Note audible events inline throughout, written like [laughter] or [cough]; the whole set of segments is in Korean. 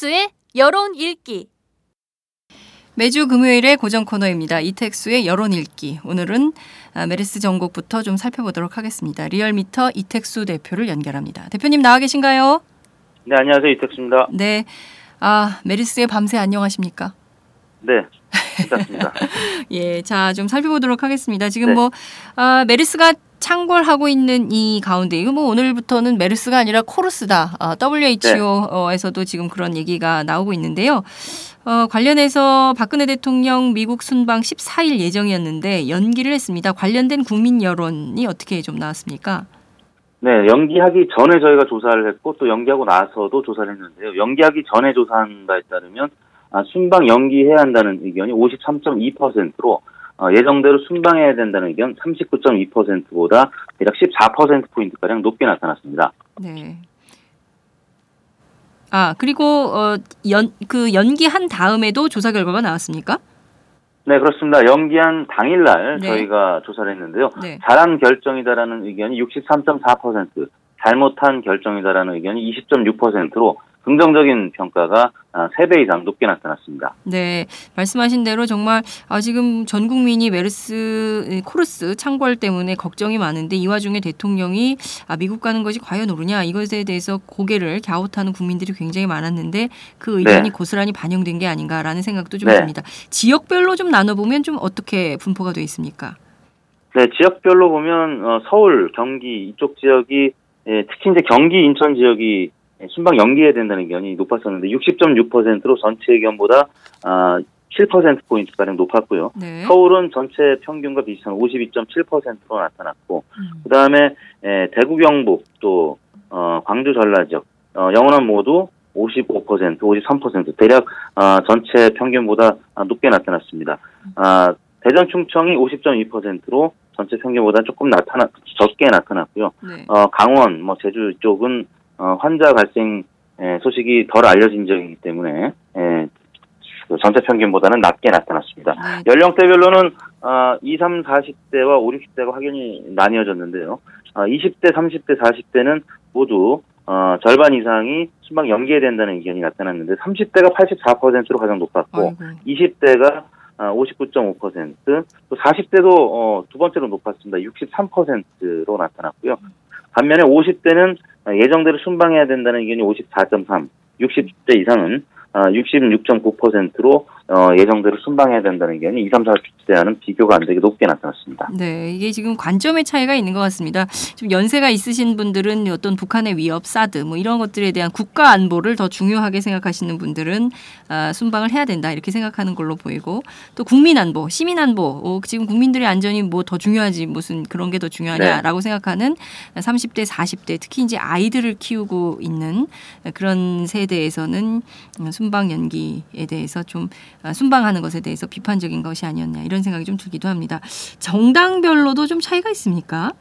이택수의 여론 읽기. 매주 금요일의 고정 코너입니다. 이택수의 여론 읽기. 오늘은 아, 메르스 정국부터 좀 살펴보도록 하겠습니다. 리얼미터 이택수 대표를 연결합니다. 대표님 나와 계신가요? 네, 안녕하세요. 이택수입니다. 네. 아, 메르스의 밤새 안녕하십니까? 네, 괜찮습니다. [laughs] 예, 자, 좀 살펴보도록 하겠습니다. 지금 네. 뭐, 아, 메르스가 창궐하고 있는 이 가운데, 이거 뭐 오늘부터는 메르스가 아니라 KORS다. 아, WHO에서도 지금 그런 얘기가 나오고 있는데요. 어, 관련해서 박근혜 대통령 미국 순방 14일 예정이었는데 연기를 했습니다. 관련된 국민 여론이 어떻게 좀 나왔습니까? 네, 연기하기 전에 저희가 조사를 했고 또 연기하고 나서도 조사를 했는데요. 연기하기 전에 조사한 바에 따르면 아, 순방 연기해야 한다는 의견이 53.2%로 어, 예정대로 순방해야 된다는 의견 39.2%보다 대략 14%포인트가량 높게 나타났습니다. 네. 아, 그리고 어, 연, 그 연기한 다음에도 조사 결과가 나왔습니까? 네, 그렇습니다. 연기한 당일날 네. 저희가 조사를 했는데요. 네. 잘한 결정이다라는 의견이 63.4%, 잘못한 결정이다라는 의견이 20.6%로 긍정적인 평가가 아, 3배 이상 높게 나타났습니다. 네, 말씀하신 대로 정말 아, 지금 전 국민이 메르스 코르스 창궐 때문에 걱정이 많은데 이 와중에 대통령이 아, 미국 가는 것이 과연 옳으냐 이것에 대해서 고개를 갸웃하는 국민들이 굉장히 많았는데 그 의견이 네. 고스란히 반영된 게 아닌가라는 생각도 좀 네. 듭니다. 지역별로 좀 나눠보면 좀 어떻게 분포가 되어 있습니까? 네, 지역별로 보면 어, 서울, 경기 이쪽 지역이 예, 특히 이제 경기, 인천 지역이 예, 순방 연기해야 된다는 의견이 높았었는데 60.6%로 전체 의견보다 아, 7%포인트 가량 높았고요. 네. 서울은 전체 평균과 비슷한 52.7%로 나타났고 음. 그 다음에 에, 대구 경북 또 어, 광주 전라 지역 어, 영원한 모두 55% 53% 대략 어, 전체 평균보다 아, 높게 나타났습니다. 아, 대전 충청이 50.2%로 전체 평균보다 조금 나타나 적게 나타났고요. 네. 어, 강원 뭐 제주 쪽은 어, 환자 발생 에, 소식이 덜 알려진 지역이기 때문에 에, 그 전체 평균보다는 낮게 나타났습니다. 네. 연령대별로는 어, 20, 30, 40대와 5, 60대가 확연히 나뉘어졌는데요. 어, 20대, 30대, 40대는 모두 어, 절반 이상이 순방 연기해야 된다는 의견이 나타났는데 30대가 84%로 가장 높았고 아이고. 20대가 어, 59.5%, 또 40대도 어, 두 번째로 높았습니다. 63%로 나타났고요. 반면에 50대는 예정대로 순방해야 된다는 의견이 54.3, 60대 이상은 어, 66.9%로 어, 예정대로 순방해야 된다는 의견이 20, 30대와는 비교가 안 되게 높게 나타났습니다. 네, 이게 지금 관점의 차이가 있는 것 같습니다. 좀 연세가 있으신 분들은 어떤 북한의 위협, 사드 뭐 이런 것들에 대한 국가 안보를 더 중요하게 생각하시는 분들은 아, 순방을 해야 된다 이렇게 생각하는 걸로 보이고 또 국민 안보, 시민 안보, 어, 지금 국민들의 안전이 뭐 더 중요하지 무슨 그런 게 더 중요하냐라고 생각하는 30대, 40대 특히 이제 아이들을 키우고 있는 그런 세대에서는 순방 연기에 대해서 좀 아, 순방하는 것에 대해서 비판적인 것이 아니었냐 이런 생각이 좀 들기도 합니다. 정당별로도 좀 차이가 있습니까?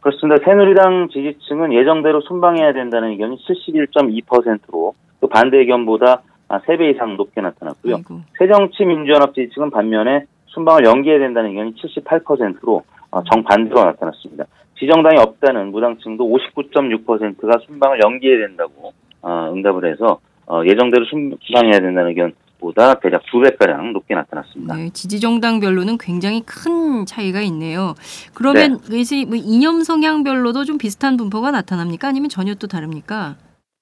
그렇습니다. 새누리당 지지층은 예정대로 순방해야 된다는 의견이 71.2%로 또 반대 의견보다 3배 이상 높게 나타났고요. 아이고. 새정치민주연합 지지층은 반면에 순방을 연기해야 된다는 의견이 78%로 어, 정반대로 나타났습니다. 지정당이 없다는 무당층도 59.6%가 순방을 연기해야 된다고 어, 응답을 해서 어, 예정대로 순방해야 된다는 의견 보다 대략 두 배가량 높게 나타났습니다. 네, 지지 정당별로는 굉장히 큰 차이가 있네요. 그러면 이것이 뭐 이념 성향별로도 좀 비슷한 분포가 나타납니까? 아니면 전혀 또 다릅니까?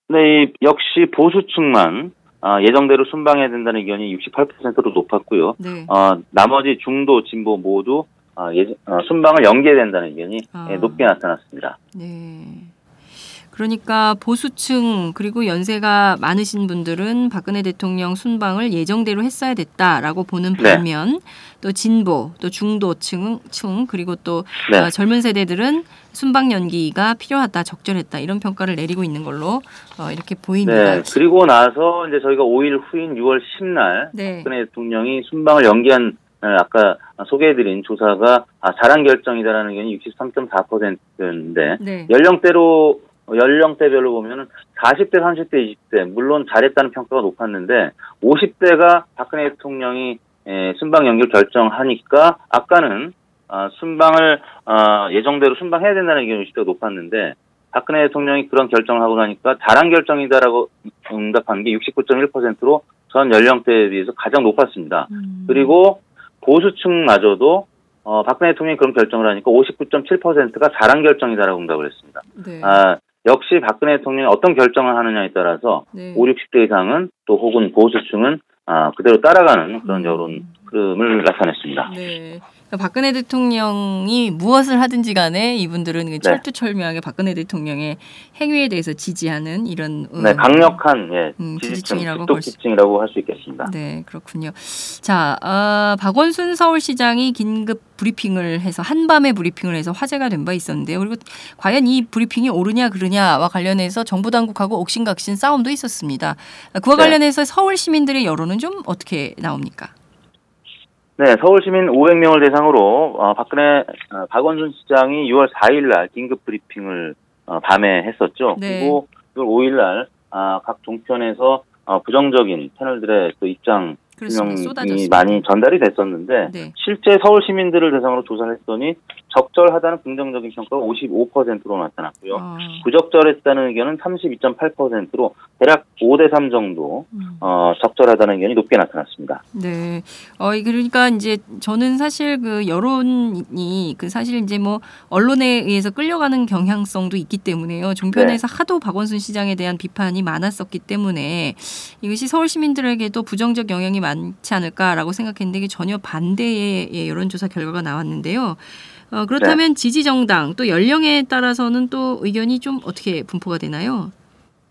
네, 이 역시 보수층만 아, 예정대로 순방해야 된다는 의견이 68%로 높았고요. 네. 어, 나머지 중도, 진보 모두 어, 예, 어, 순방을 연기해야 된다는 의견이 아. 예, 높게 나타났습니다. 네. 그러니까 보수층 그리고 연세가 많으신 분들은 박근혜 대통령 순방을 예정대로 했어야 됐다라고 보는 네. 반면 또 진보 또 중도층 층 그리고 또 네. 어, 젊은 세대들은 순방 연기가 필요하다 적절했다 이런 평가를 내리고 있는 걸로 어, 이렇게 보입니다. 네. 그리고 나서 이제 저희가 5일 후인 6월 10날 네. 박근혜 대통령이 순방을 연기한 어, 아까 소개해드린 조사가 아, 잘한 결정이다라는 의견이 63.4%인데 네. 연령대로 연령대별로 보면은 40대, 30대, 20대 물론 잘했다는 평가가 높았는데 50대가 박근혜 대통령이 에, 순방 연기를 결정하니까 아까는 아, 순방을 아, 예정대로 순방해야 된다는 의견이 50대가 높았는데 박근혜 대통령이 그런 결정을 하고 나니까 잘한 결정이다라고 응답한 게 69.1%로 전 연령대에 비해서 가장 높았습니다. 음. 그리고 보수층마저도 어, 박근혜 대통령이 그런 결정을 하니까 59.7%가 잘한 결정이다라고 응답을 했습니다. 네. 아, 역시 박근혜 대통령이 어떤 결정을 하느냐에 따라서 네. 5, 60대 이상은 또 혹은 보수층은 아, 그대로 따라가는 그런 음. 여론 흐름을 나타냈습니다. 네. 박근혜 대통령이 무엇을 하든지 간에 이분들은 그 네. 철두철미하게 박근혜 대통령의 행위에 대해서 지지하는 이런 음, 네, 강력한 예, 음, 지지층, 지지층이라고 집독 볼 수- 지지층이라고 할수 있겠습니다. 네, 그렇군요. 자, 어, 박원순 서울시장이 긴급 브리핑을 해서 한밤에 브리핑을 해서 화제가 된 바 있었는데요. 그리고 과연 이 브리핑이 옳으냐 그르냐와 관련해서 정부 당국하고 옥신각신 싸움도 있었습니다. 그와 네. 관련해서 서울 시민들의 여론은 좀 어떻게 나옵니까? 네, 서울시민 500명을 대상으로 어, 박근혜 어, 박원순 시장이 6월 4일 날 긴급 브리핑을 어, 밤에 했었죠. 네. 그리고 6월 5일 날 아, 각 종편에서 어, 부정적인 채널들의 또 입장 그렇습니다. 설명이 쏟아졌습니다. 많이 전달이 됐었는데 네. 실제 서울 시민들을 대상으로 조사를 했더니 적절하다는 긍정적인 평가가 55%로 나타났고요. 어, 부적절했다는 의견은 32.8%로 대략 5대 3 정도 음. 어, 적절하다는 의견이 높게 나타났습니다. 네. 어, 이 그러니까 이제 저는 사실 그 여론이 그 사실 이제 뭐 언론에 의해서 끌려가는 경향성도 있기 때문에요. 종편에서 하도 박원순 시장에 대한 비판이 많았었기 때문에 이것이 서울 시민들에게도 부정적 영향이 많지 않을까라고 생각했는데 이게 전혀 반대의 예, 여론조사 결과가 나왔는데요. 어, 그렇다면 지지 정당 또 연령에 따라서는 또 의견이 좀 어떻게 분포가 되나요?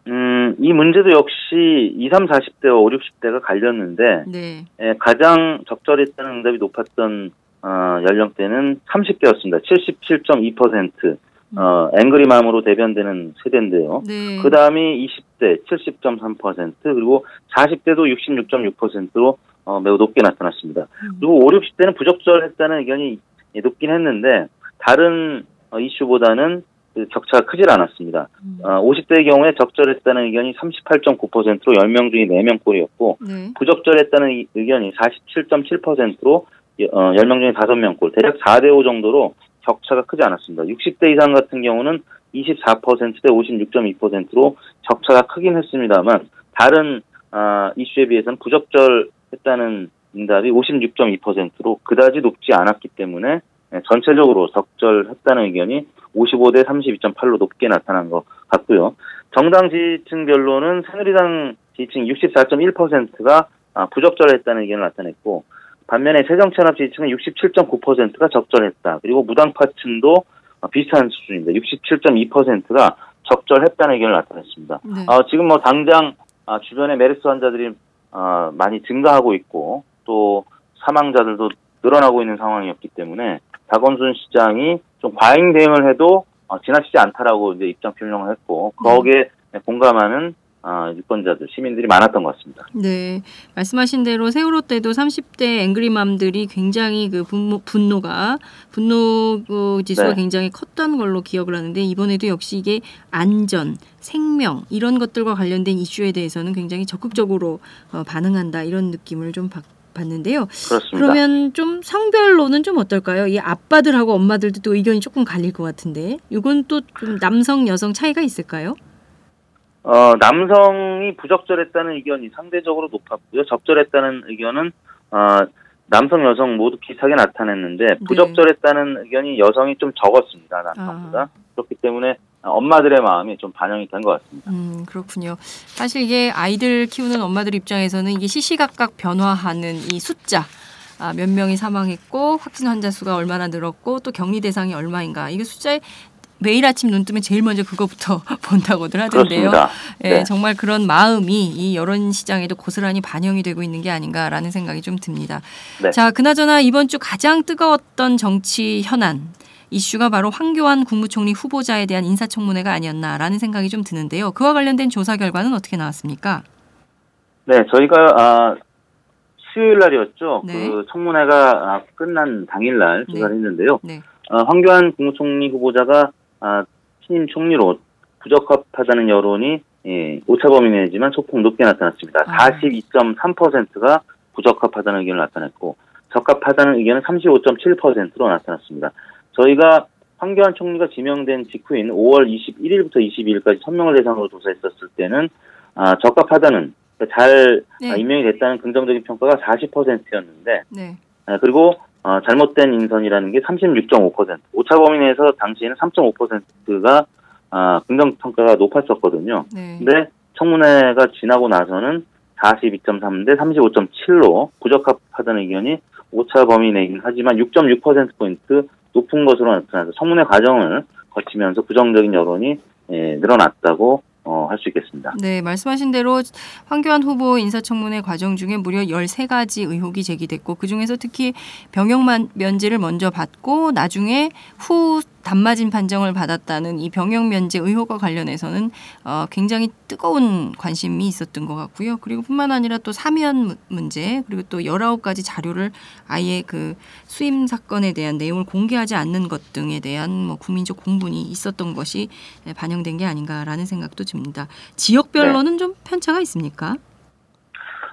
음, 이 문제도 역시 20, 30, 40대와 5, 60대가 갈렸는데 네. 에, 가장 적절했다는 응답이 높았던 어, 연령대는 30대였습니다. 77.2%. 어, 앵그리맘으로 대변되는 세대인데요. 네. 그 다음이 20대 70.3% 그리고 40대도 66.6%로 어, 매우 높게 나타났습니다. 음. 그리고 5, 60대는 부적절했다는 의견이 예, 높긴 했는데 다른 어, 이슈보다는 그 격차가 크질 않았습니다. 음. 어, 50대의 경우에 적절했다는 의견이 38.9%로 10명 중에 4명 꼴이었고 네. 부적절했다는 의견이 47.7%로 어, 10명 중에 5명 꼴 대략 4대 5 정도로 격차가 크지 않았습니다. 60대 이상 같은 경우는 24%대 56.2%로 격차가 크긴 했습니다만 다른 아, 이슈에 비해서는 부적절했다는 응답이 56.2%로 그다지 높지 않았기 때문에 예, 전체적으로 적절했다는 의견이 55대 32.8로 높게 나타난 것 같고요. 정당 지지층별로는 새누리당 지지층 64.1%가 아, 부적절했다는 의견을 나타냈고 반면에 새정치연합 지지층은 67.9%가 적절했다. 그리고 무당파층도 어, 비슷한 수준입니다. 67.2%가 적절했다는 의견을 나타냈습니다. 네. 어, 지금 뭐 당장 아, 주변에 메르스 환자들이 어, 많이 증가하고 있고 또 사망자들도 늘어나고 있는 상황이었기 때문에 박원순 시장이 좀 과잉 대응을 해도 어, 지나치지 않다라고 이제 입장 표명을 했고 거기에 공감하는 어, 유권자들 시민들이 많았던 것 같습니다. 네, 말씀하신 대로 세월호 때도 30대 앵그리맘들이 굉장히 그 분노, 분노가 분노 그 지수가 네. 굉장히 컸던 걸로 기억을 하는데 이번에도 역시 이게 안전, 생명 이런 것들과 관련된 이슈에 대해서는 굉장히 적극적으로 어, 반응한다 이런 느낌을 좀 받, 받는데요. 그렇습니다. 그러면 좀 성별로는 좀 어떨까요? 이 아빠들하고 엄마들도 또 의견이 조금 갈릴 것 같은데 이건 또 좀 남성 여성 차이가 있을까요? 어, 남성이 부적절했다는 의견이 상대적으로 높았고요. 적절했다는 의견은 어, 남성, 여성 모두 비슷하게 나타냈는데 부적절했다는 의견이 여성이 좀 적었습니다. 남성보다. 아. 그렇기 때문에 엄마들의 마음이 좀 반영이 된 것 같습니다. 음, 그렇군요. 사실 이게 아이들 키우는 엄마들 입장에서는 이게 시시각각 변화하는 이 숫자, 아, 몇 명이 사망했고 확진 환자 수가 얼마나 늘었고 또 격리 대상이 얼마인가 이게 숫자에 매일 아침 눈 뜨면 제일 먼저 그거부터 [laughs] 본다고들 하던데요. 그렇습니다. 예, 네. 정말 그런 마음이 이 여론 시장에도 고스란히 반영이 되고 있는 게 아닌가라는 생각이 좀 듭니다. 네. 자, 그나저나 이번 주 가장 뜨거웠던 정치 현안 이슈가 바로 황교안 국무총리 후보자에 대한 인사청문회가 아니었나라는 생각이 좀 드는데요. 그와 관련된 조사 결과는 어떻게 나왔습니까? 네, 저희가 아, 수요일 날이었죠. 네. 그 청문회가 아, 끝난 당일 날 조사를 네. 했는데요. 네. 어, 황교안 국무총리 후보자가 아, 신임 총리로 부적합하다는 여론이 예, 오차범위 내지만 소폭 높게 나타났습니다. 아. 42.3%가 부적합하다는 의견을 나타냈고 적합하다는 의견은 35.7%로 나타났습니다. 저희가 황교안 총리가 지명된 직후인 5월 21일부터 22일까지 천명을 대상으로 조사했었을 때는 아, 적합하다는 잘 네. 아, 임명이 됐다는 긍정적인 평가가 40%였는데 네. 아, 그리고 어, 잘못된 인선이라는 게 36.5%. 오차 범위 내에서 당시에는 3.5%가 아, 긍정 평가가 높았었거든요. 네. 근데 청문회가 지나고 나서는 42.3 대 35.7로 부적합하다는 의견이 오차 범위 내긴 하지만 6.6% 포인트 높은 것으로 나타나서 청문회 과정을 거치면서 부정적인 여론이 예, 늘어났다고 어, 할 수 있겠습니다. 네, 말씀하신 대로 황교안 후보 인사청문회 과정 중에 무려 13가지 의혹이 제기됐고 그중에서 특히 병역 만- 면제를 먼저 받고 나중에 후 단마진 판정을 받았다는 이 병역 면제 의혹과 관련해서는 어, 굉장히 뜨거운 관심이 있었던 것 같고요. 그리고 뿐만 아니라 또 사면 무- 문제 그리고 또 19가지 자료를 아예 그 수임 사건에 대한 내용을 공개하지 않는 것 등에 대한 뭐 국민적 공분이 있었던 것이 네, 반영된 게 아닌가라는 생각도 듭니다. 지역별로는 좀 편차가 있습니까?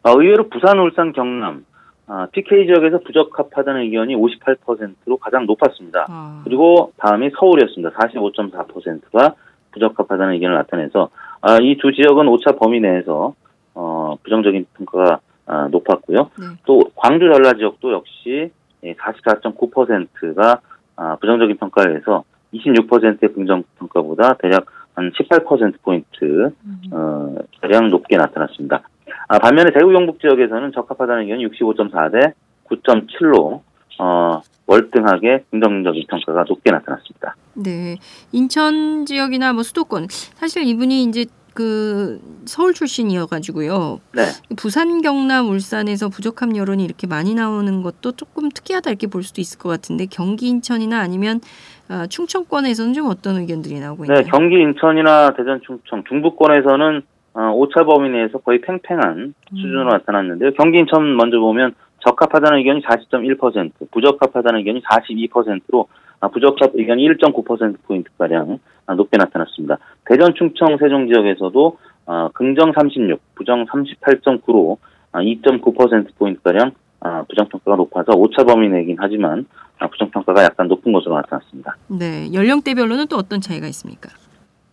어, 의외로 부산, 울산, 경남 아, PK 지역에서 부적합하다는 의견이 58%로 가장 높았습니다. 아, 그리고 다음이 서울이었습니다. 45.4%가 부적합하다는 의견을 나타내서 아, 이 두 지역은 오차 범위 내에서 어, 부정적인 평가가 아, 높았고요. 네. 또 광주 전라 지역도 역시 44.9%가 아, 부정적인 평가를 해서 26%의 긍정 평가보다 대략 한 18% 포인트 음. 어, 가량 높게 나타났습니다. 아, 반면에 대구 경북 지역에서는 적합하다는 의견이 65.4 대 9.7로 어, 월등하게 긍정적인 평가가 높게 나타났습니다. 네. 인천 지역이나 뭐 수도권 사실 이분이 이제 그 서울 출신이어가지고요. 네. 부산, 경남, 울산에서 부족함 여론이 이렇게 많이 나오는 것도 조금 특이하다 이렇게 볼 수도 있을 것 같은데 경기 인천이나 아니면 아, 충청권에서는 좀 어떤 의견들이 나오고 있나요? 네, 경기 인천이나 대전 충청 중부권에서는 어, 오차 범위 내에서 거의 팽팽한 수준으로 나타났는데요. 경기 인천 먼저 보면 적합하다는 의견이 40.1%, 부적합하다는 의견이 42%로 아, 부적합 의견이 1.9%포인트가량 아, 높게 나타났습니다. 대전, 충청, 세종 지역에서도 아, 긍정 36, 부정 38.9로 아, 2.9%포인트가량 아, 부정평가가 높아서 오차 범위 내긴 하지만 아, 부정평가가 약간 높은 것으로 나타났습니다. 네. 연령대별로는 또 어떤 차이가 있습니까?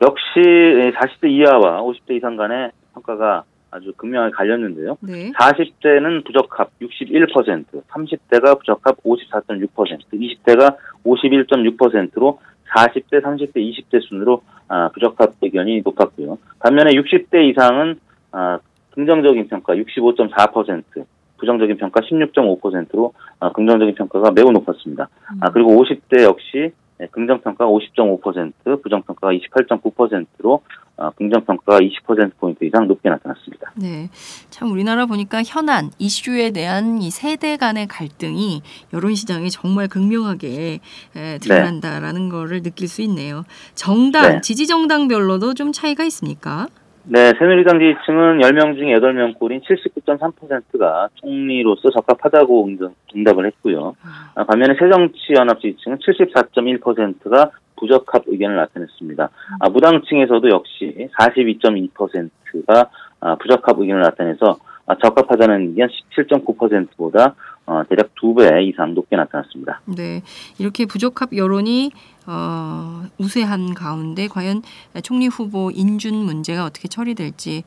역시 40대 이하와 50대 이상 간의 평가가 아주 극명하게 갈렸는데요. 네. 40대는 부적합 61%, 30대가 부적합 54.6%, 20대가 51.6%로 40대, 30대, 20대 순으로 아, 부적합 의견이 높았고요. 반면에 60대 이상은 아, 긍정적인 평가 65.4%, 부정적인 평가 16.5%로 아, 긍정적인 평가가 매우 높았습니다. 아, 그리고 50대 역시 네, 긍정평가가 50.5%, 부정평가가 28.9%로 어, 긍정평가가 20%포인트 이상 높게 나타났습니다. 네. 참 우리나라 보니까 현안, 이슈에 대한 이 세대 간의 갈등이 여론 시장에 정말 극명하게 에, 드러난다라는 거를 느낄 수 있네요. 정당, 네. 지지 정당별로도 좀 차이가 있습니까? 네, 새누리당 지지층은 10명 중 8명 꼴인 79.3%가 총리로서 적합하다고 응답- 응답을 했고요. 아, 반면에 새정치연합 지지층은 74.1%가 부적합 의견을 나타냈습니다. 아, 무당층에서도 역시 42.2%가 아, 부적합 의견을 나타내서 아, 적합하다는 의견 17.9%보다 어, 대략 두 배 이상 높게 나타났습니다. 네. 이렇게 부적합 여론이 어, 우세한 가운데 과연 총리 후보 인준 문제가 어떻게 처리될지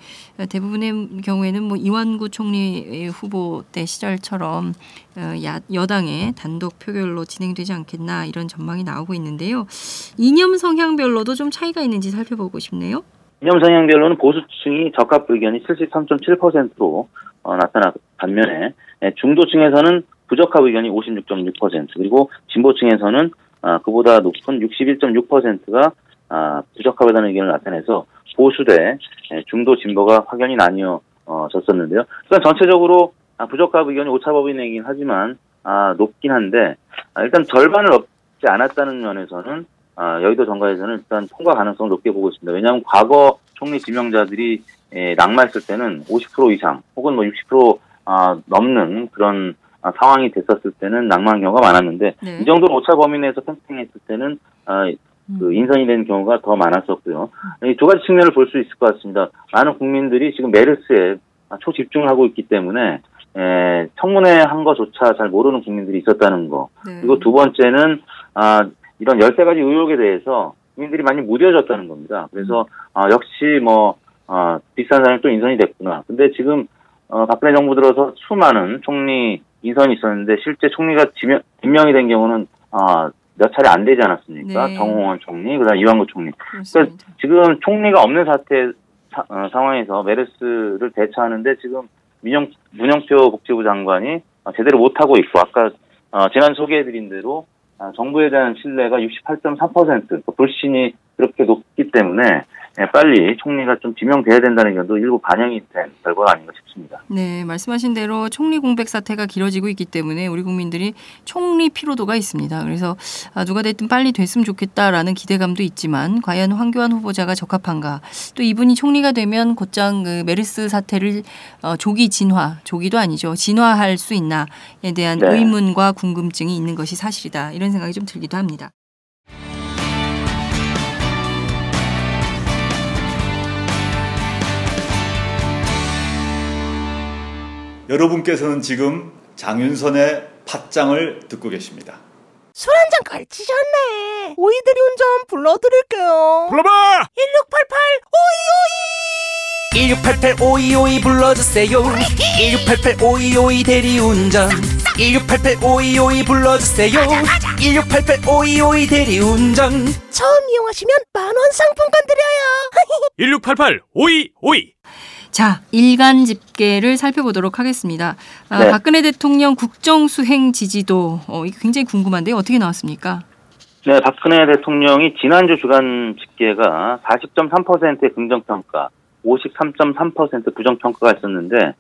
대부분의 경우에는 뭐 이완구 총리 후보 때 시절처럼 어, 야, 여당의 단독 표결로 진행되지 않겠나 이런 전망이 나오고 있는데요. 이념 성향별로도 좀 차이가 있는지 살펴보고 싶네요. 이념 성향별로는 보수층이 적합 의견이 73.7%로 어, 나타나 반면에 예, 중도층에서는 부적합 의견이 56.6% 그리고 진보층에서는 아, 그보다 높은 61.6%가 아, 부적합하다는 의견을 나타내서 보수 대 예, 중도 진보가 확연히 나뉘어졌었는데요. 일단 전체적으로 아, 부적합 의견이 오차범위내긴 하지만 아, 높긴 한데 아, 일단 절반을 넘지 않았다는 면에서는 아, 여의도 정가에서는 일단 통과 가능성을 높게 보고 있습니다. 왜냐하면 과거 총리 지명자들이 예, 낙마했을 때는 50% 이상 혹은 뭐 60% 아, 넘는 그런 아, 상황이 됐었을 때는 낙마한 경우가 많았는데 네. 이 정도로 오차 범위 내에서 팽팽했을 때는 아, 그 인선이 된 경우가 더 많았었고요. 이 두 가지 측면을 볼 수 있을 것 같습니다. 많은 국민들이 지금 메르스에 아, 초집중을 하고 있기 때문에 에, 청문회 한 거조차 잘 모르는 국민들이 있었다는 거. 네. 그리고 두 번째는 아, 이런 열세 가지 의혹에 대해서 국민들이 많이 무뎌졌다는 겁니다. 그래서 아, 역시 뭐 아, 비싼 사람이 또 인선이 됐구나. 근데 지금 어, 박근혜 정부 들어서 수많은 총리 인선이 있었는데 실제 총리가 지명, 임명이 된 경우는 아, 몇 차례 안 되지 않았습니까? 네. 정홍원 총리, 그다음 이완구 총리. 그렇습니다. 지금 총리가 없는 사태 사- 어, 상황에서 메르스를 대처하는데 지금 민영 문영표 복지부 장관이 어, 제대로 못 하고 있고 아까 어, 지난 소개해드린 대로 아, 정부에 대한 신뢰가 68.3%그 불신이 그렇게 높기 때문에 예, 빨리 총리가 좀 지명돼야 된다는 의견도 일부 반영이 된 결과가 아닌가 싶습니다. 네, 말씀하신 대로 총리 공백 사태가 길어지고 있기 때문에 우리 국민들이 총리 피로도가 있습니다. 그래서 아, 누가 됐든 빨리 됐으면 좋겠다라는 기대감도 있지만 과연 황교안 후보자가 적합한가? 또 이분이 총리가 되면 곧장 그 메르스 사태를 어, 조기 진화, 조기도 아니죠. 진화할 수 있나에 대한 네. 의문과 궁금증이 있는 것이 사실이다. 이런 생각이 좀 들기도 합니다. 여러분께서는 지금 장윤선의 팟짱을 듣고 계십니다. 술 한 잔 걸치셨네. 오이들이 운전 불러드릴게요. 불러봐 1688 오이오이 불러주세요. 1688 오이오이 대리운전. 1688 오이오이 불러주세요. 1688 오이오이 대리운전. 처음 이용하시면 만 원 상품권 드려요. [laughs] 1688 5252 자, 일간 집계를 살펴보도록 하겠습니다. 아, 네. 박근혜 대통령 국정 수행 지지도 어, 굉장히 궁금한데요. 어떻게 나왔습니까? 네, 박근혜 대통령이 지난주 주간 집계가 40.3%의 긍정평가, 53.3% 부정평가가 있었는데,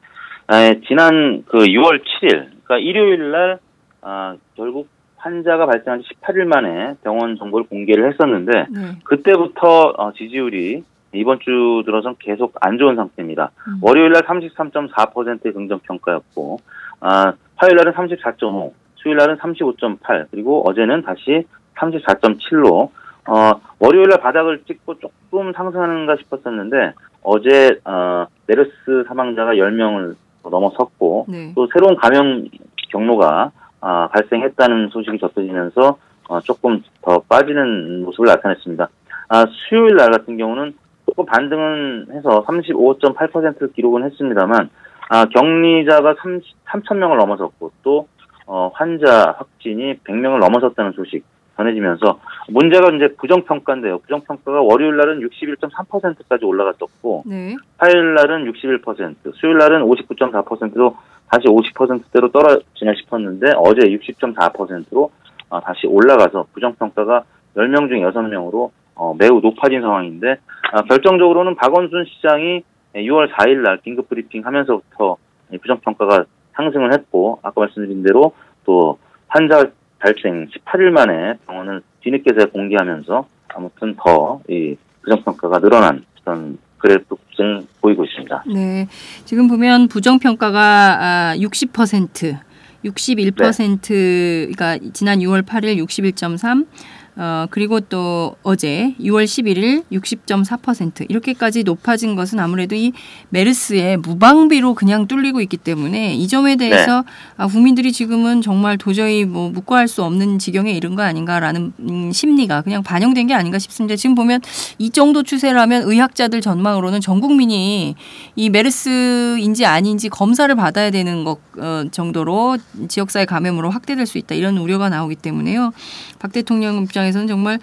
에, 지난 그 6월 7일, 그러니까 일요일 날, 아, 결국 환자가 발생한 지 18일 만에 병원 정보를 공개를 했었는데, 네. 그때부터 어, 지지율이 이번 주 들어선 계속 안 좋은 상태입니다. 음. 월요일 날 33.4%의 긍정 평가였고, 아, 화요일 날은 34.5, 수요일 날은 35.8, 그리고 어제는 다시 34.7로, 어, 월요일 날 바닥을 찍고 조금 상승하는가 싶었었는데, 어제, 어, 메르스 사망자가 10명을 넘어섰고, 네. 또 새로운 감염 경로가 아, 발생했다는 소식이 접해지면서 어, 조금 더 빠지는 모습을 나타냈습니다. 아, 수요일 날 같은 경우는 조금 반등은 해서 35.8% 기록은 했습니다만 아, 격리자가 3 3천 명을 넘어섰고 또 어, 환자 확진이 100명을 넘어섰다는 소식 전해지면서 문제가 이제 부정평가인데요. 부정평가가 월요일 날은 61.3%까지 올라갔었고 네. 화요일 날은 61%, 수요일 날은 59.4%로 다시 50%대로 떨어지나 싶었는데 어제 60.4%로 어, 다시 올라가서 부정평가가 10명 중 6명으로 어, 매우 높아진 상황인데 아, 결정적으로는 박원순 시장이 6월 4일 날 긴급 브리핑 하면서부터 이 부정평가가 상승을 했고 아까 말씀드린 대로 또 환자 발생 18일 만에 병원을 뒤늦게서 공개하면서 아무튼 더 이 부정평가가 늘어난 그런 그래프를 보이고 있습니다. 네. 지금 보면 부정 평가가 아, 60%, 61%, 그러니까 지난 6월 8일 61.3, 어, 그리고 또 어제 6월 11일 60.4% 이렇게까지 높아진 것은 아무래도 이 메르스의 무방비로 그냥 뚫리고 있기 때문에 이 점에 대해서 아, 국민들이 지금은 정말 도저히 뭐 묵과할 수 없는 지경에 이른 거 아닌가라는 음, 심리가 그냥 반영된 게 아닌가 싶습니다. 지금 보면 이 정도 추세라면 의학자들 전망으로는 전 국민이 이 메르스인지 아닌지 검사를 받아야 되는 것 어, 정도로 지역사회 감염으로 확대될 수 있다 이런 우려가 나오기 때문에요. 박 대통령 입장 에서는 정말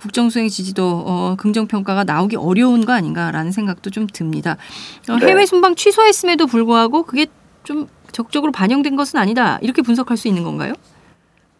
국정수행 지지도 어, 긍정평가가 나오기 어려운 거 아닌가라는 생각도 좀 듭니다. 어, 네. 해외 순방 취소했음에도 불구하고 그게 좀 적극적으로 반영된 것은 아니다. 이렇게 분석할 수 있는 건가요?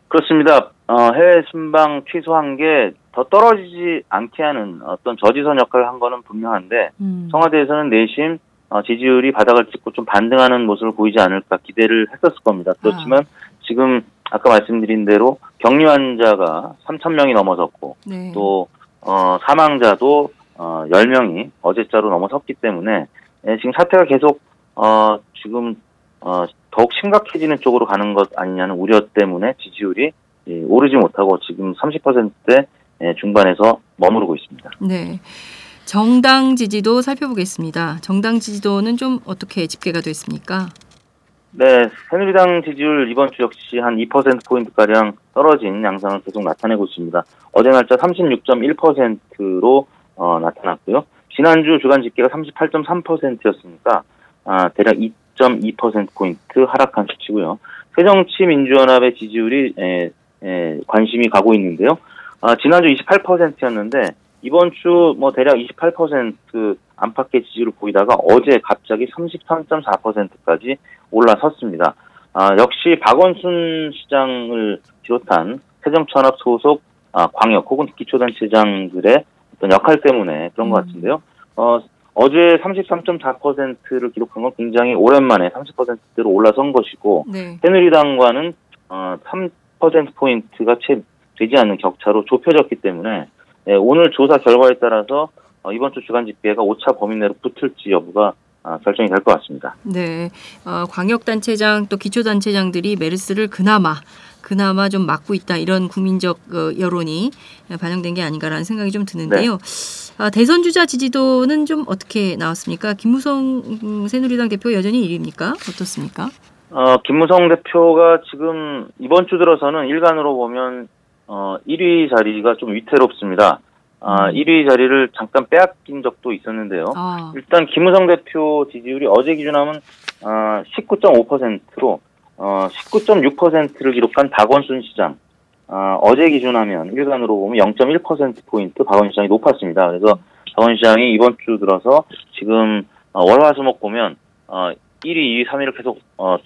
그렇습니다. 어, 해외 순방 취소한 게 더 떨어지지 않게 하는 어떤 저지선 역할을 한 거는 분명한데 음. 청와대에서는 내심 어, 지지율이 바닥을 찍고 좀 반등하는 모습을 보이지 않을까 기대를 했었을 겁니다. 그렇지만 지금 아까 말씀드린 대로 격리 환자가 3천 명이 넘어섰고 네. 또 어, 사망자도 어, 10명이 어제자로 넘어섰기 때문에 예, 지금 사태가 계속 어, 지금 어, 더욱 심각해지는 쪽으로 가는 것 아니냐는 우려 때문에 지지율이 예, 오르지 못하고 지금 30%대 예, 중반에서 머무르고 있습니다. 네. 정당 지지도 살펴보겠습니다. 정당 지지도는 좀 어떻게 집계가 됐습니까? 네, 새누리당 지지율 이번 주 역시 한 2%포인트 가량 떨어진 양상을 계속 나타내고 있습니다. 어제 날짜 36.1%로 어, 나타났고요. 지난주 주간 집계가 38.3%였으니까 아, 대략 2.2%포인트 하락한 수치고요. 새정치민주연합의 지지율이 에, 에, 관심이 가고 있는데요. 아, 지난주 28%였는데 이번 주 뭐 대략 28% 안팎의 지지를 보이다가 어제 갑자기 33.4%까지 올라섰습니다. 아, 역시 박원순 시장을 비롯한 새정치연합 소속 아, 광역 혹은 기초단체장들의 어떤 역할 때문에 그런 것 음. 같은데요. 어, 어제 33.4%를 기록한 건 굉장히 오랜만에 30%대로 올라선 것이고 네. 새누리당과는 어, 3%포인트가 채 되지 않는 격차로 좁혀졌기 때문에 예, 오늘 조사 결과에 따라서 어, 이번 주 주간 집계가 5차 범위 내로 붙을지 여부가 아, 결정이 될 것 같습니다. 네. 어, 광역단체장 또 기초단체장들이 메르스를 그나마 그나마 좀 막고 있다 이런 국민적 어, 여론이 반영된 게 아닌가라는 생각이 좀 드는데요. 아, 대선 주자 지지도는 좀 어떻게 나왔습니까? 김무성 음, 새누리당 대표 여전히 1위입니까? 어떻습니까? 어, 김무성 대표가 지금 이번 주 들어서는 일간으로 보면 어, 1위 자리가 좀 위태롭습니다. 아, 음. 1위 자리를 잠깐 빼앗긴 적도 있었는데요. 아, 일단 김무성 대표 지지율이 어제 기준하면 어, 19.5%로 어, 19.6%를 기록한 박원순 시장 어, 어제 기준하면 일간으로 보면 0.1% 포인트 박원순 시장이 높았습니다. 그래서 박원순 시장이 이번 주 들어서 지금 어, 월화수목 보면 어, 1위, 2위, 3위를 계속 어,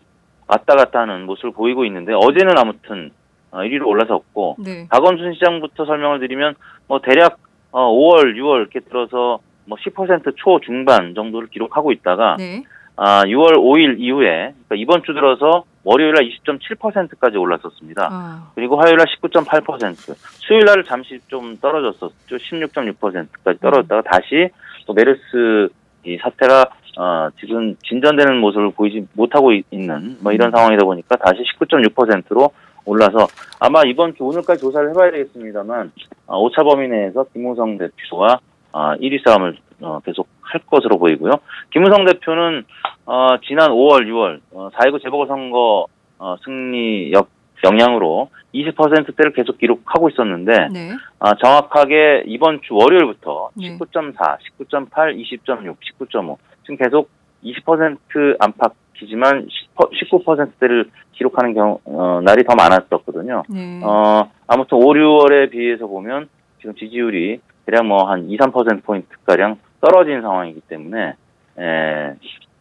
왔다 갔다 하는 모습을 보이고 있는데 어제는 아무튼 어, 1위로 올라섰고 네. 박원순 시장부터 설명을 드리면 뭐 대략 어 5월, 6월 이렇게 들어서 뭐 10% 초 중반 정도를 기록하고 있다가 네. 아 6월 5일 이후에 그러니까 이번 주 들어서 월요일 날 20.7%까지 올랐었습니다. 아, 그리고 화요일 날 19.8%, 수요일 날 잠시 좀 떨어졌었죠. 16.6%까지 떨어졌다가 다시 또 메르스 이 사태가 어, 지금 진전되는 모습을 보이지 못하고 있- 있는 뭐 이런 상황이다 보니까 다시 19.6%로 올라서 아마 이번 주 오늘까지 조사를 해봐야 되겠습니다만 아, 5차 범위 내에서 김무성 대표가 아, 1위 싸움을 어, 계속 할 것으로 보이고요. 김무성 대표는 어, 지난 5월, 6월 어, 4.19 재보궐선거 어, 승리 역 영향으로 20%대를 계속 기록하고 있었는데 네. 아, 정확하게 이번 주 월요일부터 네. 19.4, 19.8, 20.6, 19.5 지금 계속 20% 안팎이지만 19%대를 기록하는 경우 어, 날이 더 많았었거든요. 네. 어, 아무튼 5, 6월에 비해서 보면 지금 지지율이 대략 뭐 한 2, 3% 포인트 가량 떨어진 상황이기 때문에 에,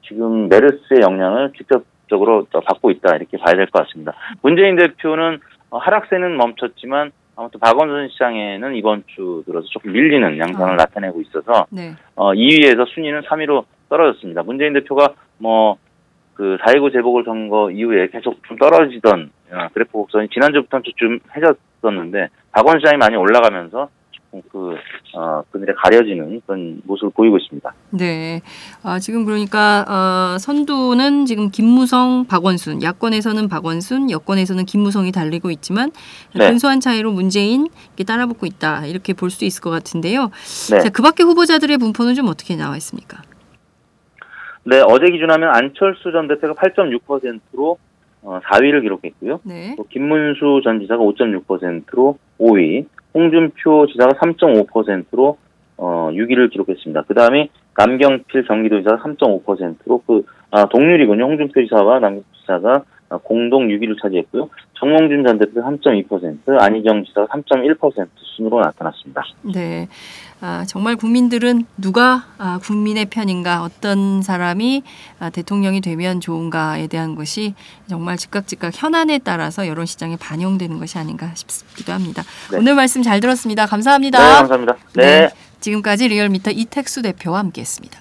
지금 메르스의 영향을 직접적으로 또 받고 있다 이렇게 봐야 될 것 같습니다. 문재인 대표는 어, 하락세는 멈췄지만 아무튼 박원순 시장에는 이번 주 들어서 조금 밀리는 양상을 아. 나타내고 있어서 네. 어, 2위에서 순위는 3위로 떨어졌습니다. 문재인 대표가 뭐, 그, 4.19 재보궐선거 이후에 계속 좀 떨어지던, 어, 그래프 곡선이 지난주부터는 좀 해졌었는데, 박원 시장이 많이 올라가면서, 그, 어, 그들의 가려지는 그런 모습을 보이고 있습니다. 네. 아, 지금 그러니까 어, 선두는 지금 김무성, 박원순, 야권에서는 박원순, 여권에서는 김무성이 달리고 있지만 네. 근소한 차이로 문재인 따라붙고 있다 이렇게 볼 수도 있을 것 같은데요. 네. 자, 그 밖에 후보자들의 분포는 좀 어떻게 나와 있습니까? 네, 어제 기준하면 안철수 전 대표가 8.6%로, 어, 4위를 기록했고요. 네. 또 김문수 전 지사가 5.6%로 5위, 홍준표 지사가 3.5%로 어 6위를 기록했습니다. 그 다음에 남경필 경기도지사가 3.5%로 그 아, 동률이군요. 홍준표 지사와 남경필 지사가 아, 공동 6위를 차지했고요. 정몽준 전 대표 3.2%, 안희정 지사가 3.1% 순으로 나타났습니다. 네. 아, 정말 국민들은 누가 아, 국민의 편인가, 어떤 사람이 아, 대통령이 되면 좋은가에 대한 것이 정말 즉각 즉각 현안에 따라서 여론 시장에 반영되는 것이 아닌가 싶기도 합니다. 네. 오늘 말씀 잘 들었습니다. 감사합니다. 네, 감사합니다. 네. 지금까지 리얼미터 이택수 대표와 함께했습니다.